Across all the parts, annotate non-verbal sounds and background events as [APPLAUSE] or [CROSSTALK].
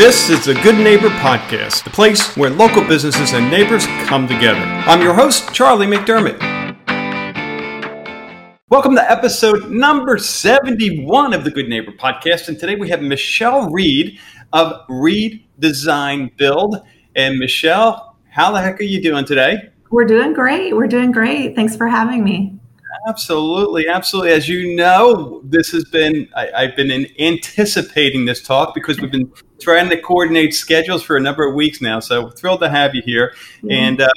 This is the Good Neighbor Podcast, the place where local businesses and neighbors come together. I'm your host, Charlie McDermott. Welcome to episode number 71 of the Good Neighbor Podcast. And today we have Michelle Reed of Reed Design Build. And Michelle, how the heck are you doing today? We're doing great. We're doing great. Thanks for having me. Absolutely, absolutely. As you know, this has been I, have been in, anticipating this talk because we've been trying to coordinate schedules for a number of weeks now. So thrilled to have you here, mm-hmm. and uh,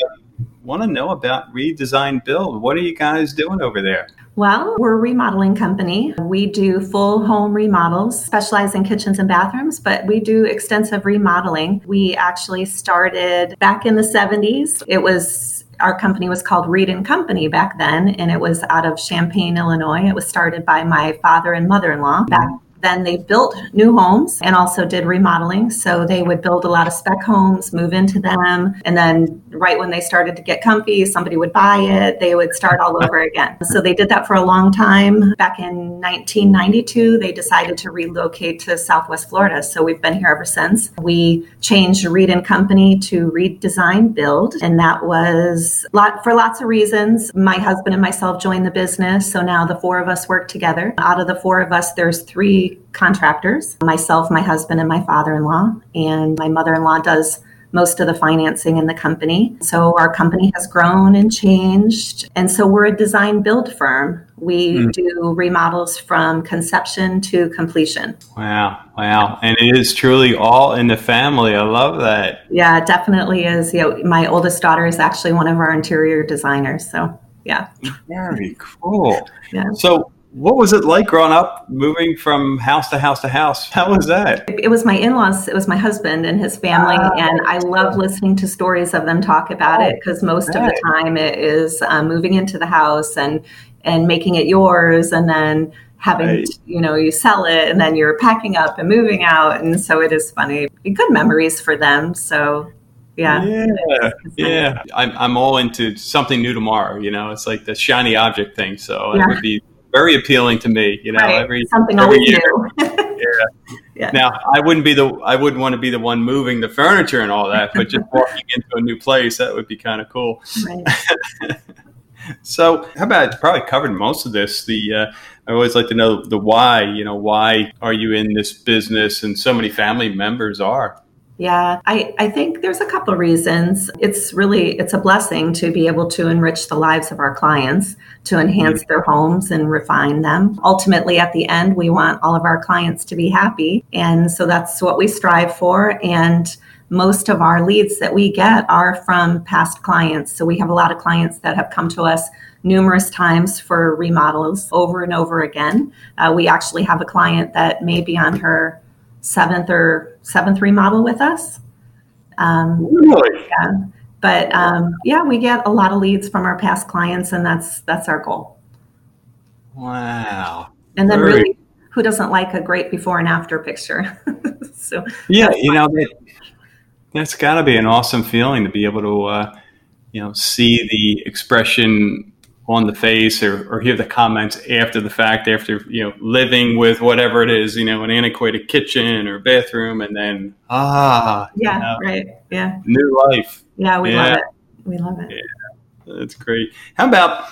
want to know about Reed Design Build. What are you guys doing over there? Well, we're a remodeling company. We do full home remodels, specialize in kitchens and bathrooms, but we do extensive remodeling. We actually started back in the 70s. It was our company was called Reed and Company back then, and it was out of Champaign, Illinois. It was started by my father and mother in law back then they built new homes and also did remodeling. So they would build a lot of spec homes, move into them, and then right when they started to get comfy, somebody would buy it. They would start all over [LAUGHS] again. So they did that for a long time. Back in 1992, they decided to relocate to Southwest Florida. So we've been here ever since. We changed Reed and Company to Reed Design Build, and that was lot for lots of reasons. My husband and myself joined the business, so now the four of us work together. Out of the four of us, there's three contractors myself, my husband, and my father in law. And my mother in law does most of the financing in the company. So our company has grown and changed. And so we're a design build firm. We mm. do remodels from conception to completion. Wow. Wow. And it is truly all in the family. I love that. Yeah, it definitely is. You know, my oldest daughter is actually one of our interior designers. So yeah. Very cool. Yeah. So what was it like growing up, moving from house to house to house? How was that? It was my in laws, it was my husband and his family. Uh, and I love listening to stories of them talk about oh, it because most right. of the time it is um, moving into the house and, and making it yours and then having right. to, you know you sell it and then you're packing up and moving out and so it is funny good memories for them so yeah yeah yeah I'm, I'm all into something new tomorrow you know it's like the shiny object thing so yeah. it would be very appealing to me. You know, right. every something every year. [LAUGHS] [LAUGHS] yeah. yeah. Now, I wouldn't be the I wouldn't want to be the one moving the furniture and all that, but just [LAUGHS] walking into a new place that would be kind of cool. Right. so, how about probably covered most of this? The uh, I always like to know the why. You know, why are you in this business? And so many family members are. Yeah, I, I think there's a couple of reasons. It's really it's a blessing to be able to enrich the lives of our clients, to enhance their homes and refine them. Ultimately, at the end, we want all of our clients to be happy. And so that's what we strive for. And most of our leads that we get are from past clients. So we have a lot of clients that have come to us numerous times for remodels over and over again. Uh, we actually have a client that may be on her seventh or seventh remodel with us. Um, really? Yeah. But um, yeah, we get a lot of leads from our past clients, and that's that's our goal. Wow. And then Very... really, who doesn't like a great before and after picture? [LAUGHS] so yeah, you know that, that's got to be an awesome feeling to be able to uh, you know see the expression on the face or, or hear the comments after the fact, after, you know, living with whatever it is, you know, an antiquated kitchen or bathroom and then, ah. Yeah, you know, right. Yeah. New life. Yeah, we yeah. love it. We love it. Yeah, that's great. How about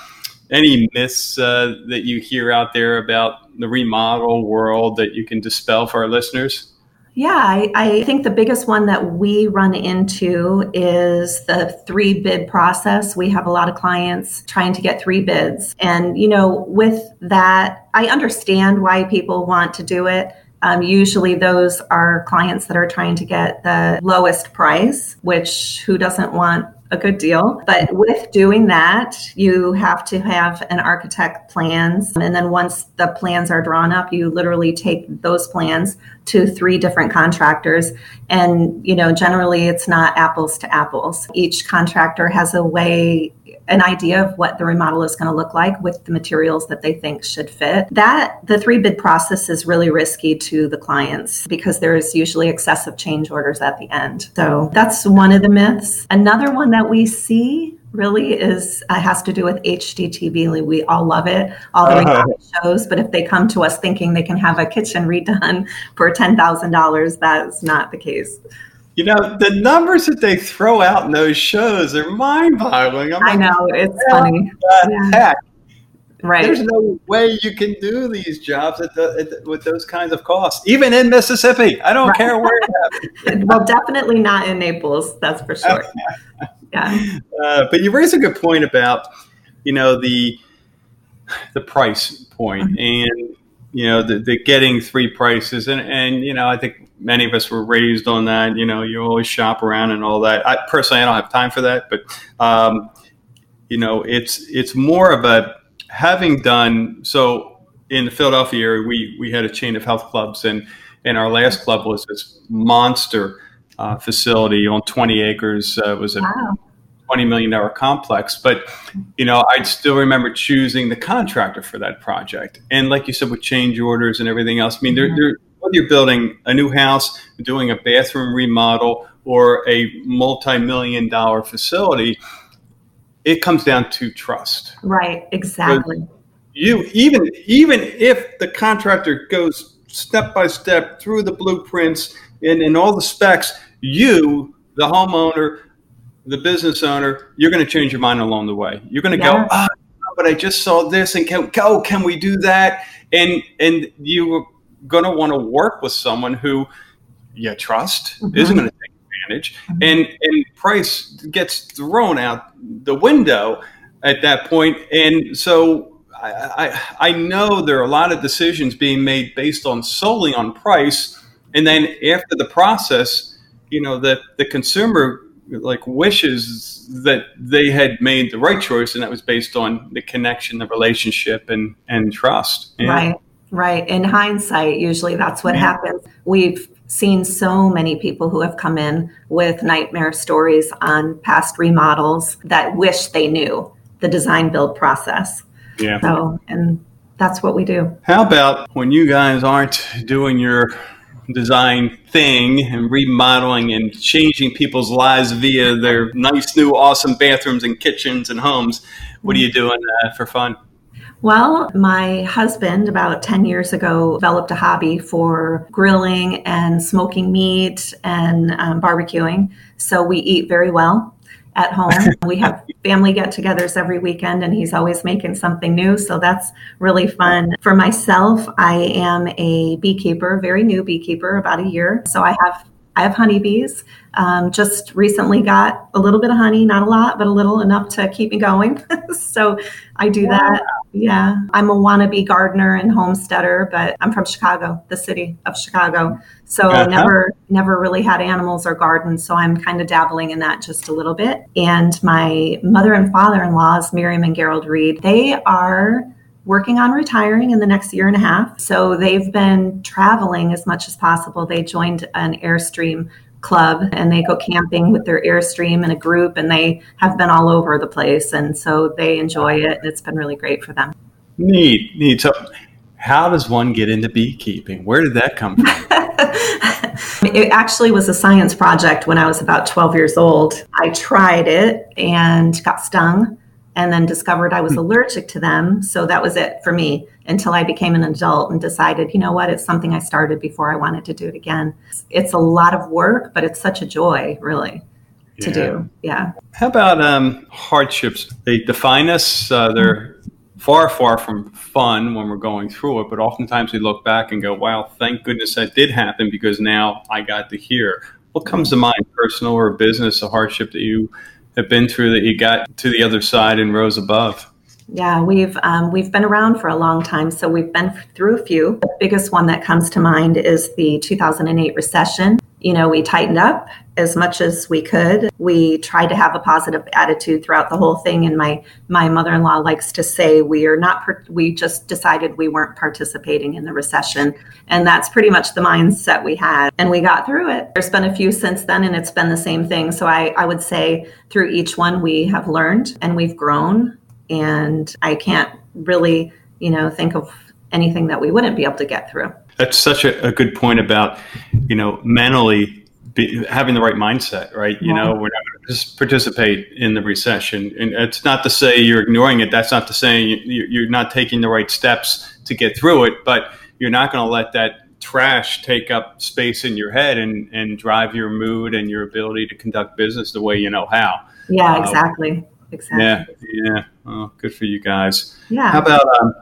any myths uh, that you hear out there about the remodel world that you can dispel for our listeners? Yeah, I, I, think the biggest one that we run into is the three bid process. We have a lot of clients trying to get three bids. And, you know, with that, I understand why people want to do it. Um, usually, those are clients that are trying to get the lowest price, which who doesn't want a good deal. But with doing that, you have to have an architect plans. And then once the plans are drawn up, you literally take those plans to three different contractors. And, you know, generally it's not apples to apples. Each contractor has a way an idea of what the remodel is going to look like with the materials that they think should fit. That the three bid process is really risky to the clients because there is usually excessive change orders at the end. So that's one of the myths. Another one that we see really is uh, has to do with HGTV. We all love it, all the [LAUGHS] uh shows. But if they come to us thinking they can have a kitchen redone for ten thousand dollars, that's not the case. You know, the numbers that they throw out in those shows are mind-boggling. i know it's funny. Heck, Right. There's no way you can do these jobs at the, at the, with those kinds of costs, even in Mississippi. I don't right. care where [LAUGHS] well, definitely not in Naples, that's for sure. [LAUGHS] yeah. Uh, but you raise a good point about, you know, the the price mm-hmm. and you know the, the getting three prices and and you know I think many of us were raised on that. You know, you always shop around and all that. I personally I don't have time for that, but um, you know, it's it's more of a having done so in the Philadelphia area, we we had a chain of health clubs, and and our last club was this monster uh, facility on 20 acres. Uh, it was a wow. 20 million dollar complex, but you know I still remember choosing the contractor for that project. And like you said, with change orders and everything else, I mean, they're, they're whether you're building a new house, doing a bathroom remodel, or a multi-million dollar facility it comes down to trust. Right, exactly. But you even even if the contractor goes step by step through the blueprints and, and all the specs, you, the homeowner, the business owner, you're going to change your mind along the way. You're going to yeah. go, oh, but I just saw this, and can, oh, can we do that? And and you're going to want to work with someone who you trust mm-hmm. isn't going to take advantage, mm-hmm. and and price gets thrown out the window at that point. And so I, I, I know there are a lot of decisions being made based on solely on price, and then after the process, you know that the consumer like wishes that they had made the right choice, and that was based on the connection, the relationship, and and trust. And, right. Right. In hindsight, usually that's what happens. We've seen so many people who have come in with nightmare stories on past remodels that wish they knew the design build process. Yeah. So, and that's what we do. How about when you guys aren't doing your design thing and remodeling and changing people's lives via their nice new awesome bathrooms and kitchens and homes? What are you doing uh, for fun? Well, my husband about 10 years ago developed a hobby for grilling and smoking meat and um, barbecuing. So we eat very well at home. [LAUGHS] we have family get togethers every weekend, and he's always making something new. So that's really fun. For myself, I am a beekeeper, very new beekeeper, about a year. So I have I have honeybees. Um, just recently got a little bit of honey, not a lot, but a little enough to keep me going. [LAUGHS] so I do that. Yeah. I'm a wannabe gardener and homesteader, but I'm from Chicago, the city of Chicago. So uh-huh. never, never really had animals or gardens. So I'm kind of dabbling in that just a little bit. And my mother and father in laws, Miriam and Gerald Reed, they are working on retiring in the next year and a half. So they've been traveling as much as possible. They joined an Airstream club and they go camping with their Airstream in a group and they have been all over the place. And so they enjoy it and it's been really great for them. Neat, neat. So, how does one get into beekeeping? Where did that come from? [LAUGHS] [LAUGHS] it actually was a science project when I was about 12 years old. I tried it and got stung and then discovered I was hmm. allergic to them. So that was it for me until I became an adult and decided, you know what, it's something I started before I wanted to do it again. It's a lot of work, but it's such a joy, really, to yeah. do. Yeah. How about um, hardships? They define us. Uh, they're far, far from fun when we're going through it, but oftentimes we look back and go, wow, thank goodness that did happen because now I got to hear. What comes to mind, personal or business, a hardship that you have been through that you got to the other side and rose above? Yeah, we've um, we've been around for a long time, so we've been through a few. The biggest one that comes to mind is the 2008 recession. You know, we tightened up as much as we could. We tried to have a positive attitude throughout the whole thing. And my my mother in law likes to say we are not. We just decided we weren't participating in the recession, and that's pretty much the mindset we had. And we got through it. There's been a few since then, and it's been the same thing. So I I would say through each one we have learned and we've grown and I can't really, you know, think of anything that we wouldn't be able to get through. That's such a, a good point about, you know, mentally be, having the right mindset, right? You know, we're not going to participate in the recession. And it's not to say you're ignoring it. That's not to say you're not taking the right steps to get through it, but you're not going to let that trash take up space in your head and, and drive your mood and your ability to conduct business the way you know how. Yeah, uh, exactly. exactly. Yeah, yeah. Oh, good for you guys. Yeah. How about um,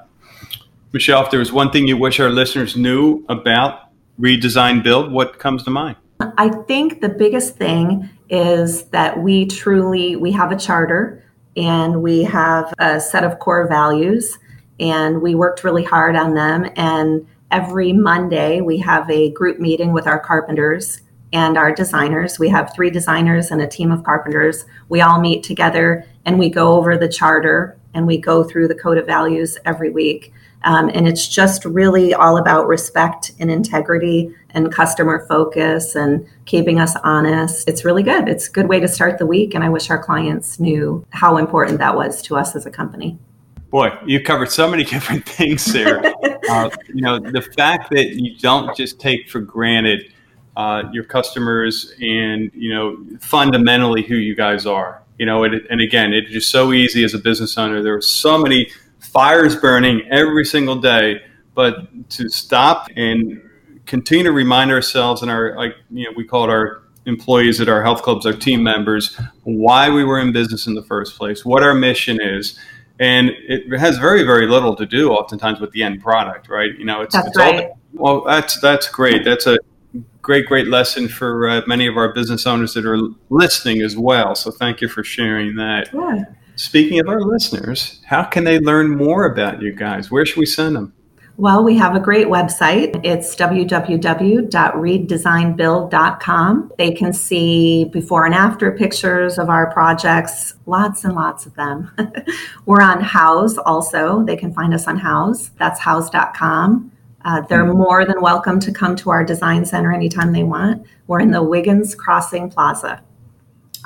Michelle? If there was one thing you wish our listeners knew about Reed Design Build, what comes to mind? I think the biggest thing is that we truly we have a charter and we have a set of core values and we worked really hard on them and every Monday we have a group meeting with our carpenters and our designers. We have three designers and a team of carpenters. We all meet together and we go over the charter and we go through the code of values every week. Um, and it's just really all about respect and integrity and customer focus and keeping us honest. It's really good. It's a good way to start the week. And I wish our clients knew how important that was to us as a company. Boy, you covered so many [LAUGHS] different things there. [LAUGHS] uh, you know, the fact that you don't just take for granted uh, your customers and, you know, fundamentally who you guys are. You know, it, and again, it's just so easy as a business owner. There are so many fires burning every single day, but to stop and continue to remind ourselves and our, like, you know, we call it our employees at our health clubs, our team members, why we were in business in the first place, what our mission is. And it has very, very little to do oftentimes with the end product, right? You know, it's, that's it's right. all, well, that's, that's great. That's a great, great lesson for uh, many of our business owners that are listening as well. So thank you for sharing that. Yeah. Speaking of our listeners, how can they learn more about you guys? Where should we send them? Well, we have a great website. It's www.redesignbuild.com. They can see before and after pictures of our projects, lots and lots of them. [LAUGHS] We're on Houzz also. They can find us on Houzz. That's houzz.com. Uh, they're mm-hmm. more than welcome to come to our design center anytime they want. We're in the Wiggins Crossing Plaza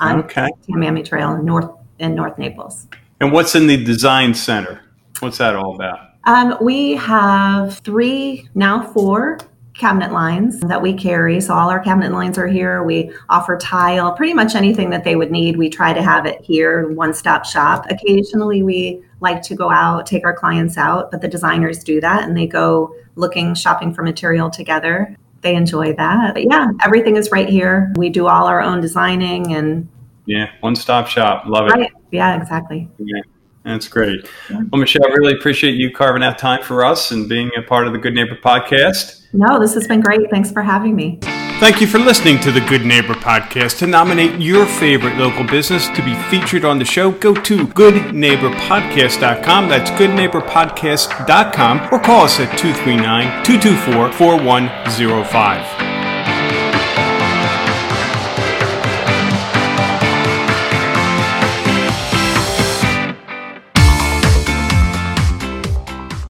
on okay. Tamiami Trail in North in North Naples. And what's in the design center? What's that all about? Um, we have three, now four cabinet lines that we carry. So all our cabinet lines are here. We offer tile, pretty much anything that they would need. We try to have it here, one stop shop. Occasionally we like to go out, take our clients out, but the designers do that and they go looking, shopping for material together. They enjoy that. But yeah, everything is right here. We do all our own designing and yeah, one stop shop. Love it. Right. Yeah, exactly. Yeah. That's great. Well, Michelle, I really appreciate you carving out time for us and being a part of the Good Neighbor podcast. No, this has been great. Thanks for having me. Thank you for listening to the Good Neighbor podcast. To nominate your favorite local business to be featured on the show, go to goodneighborpodcast.com. That's goodneighborpodcast.com or call us at 239 224 4105.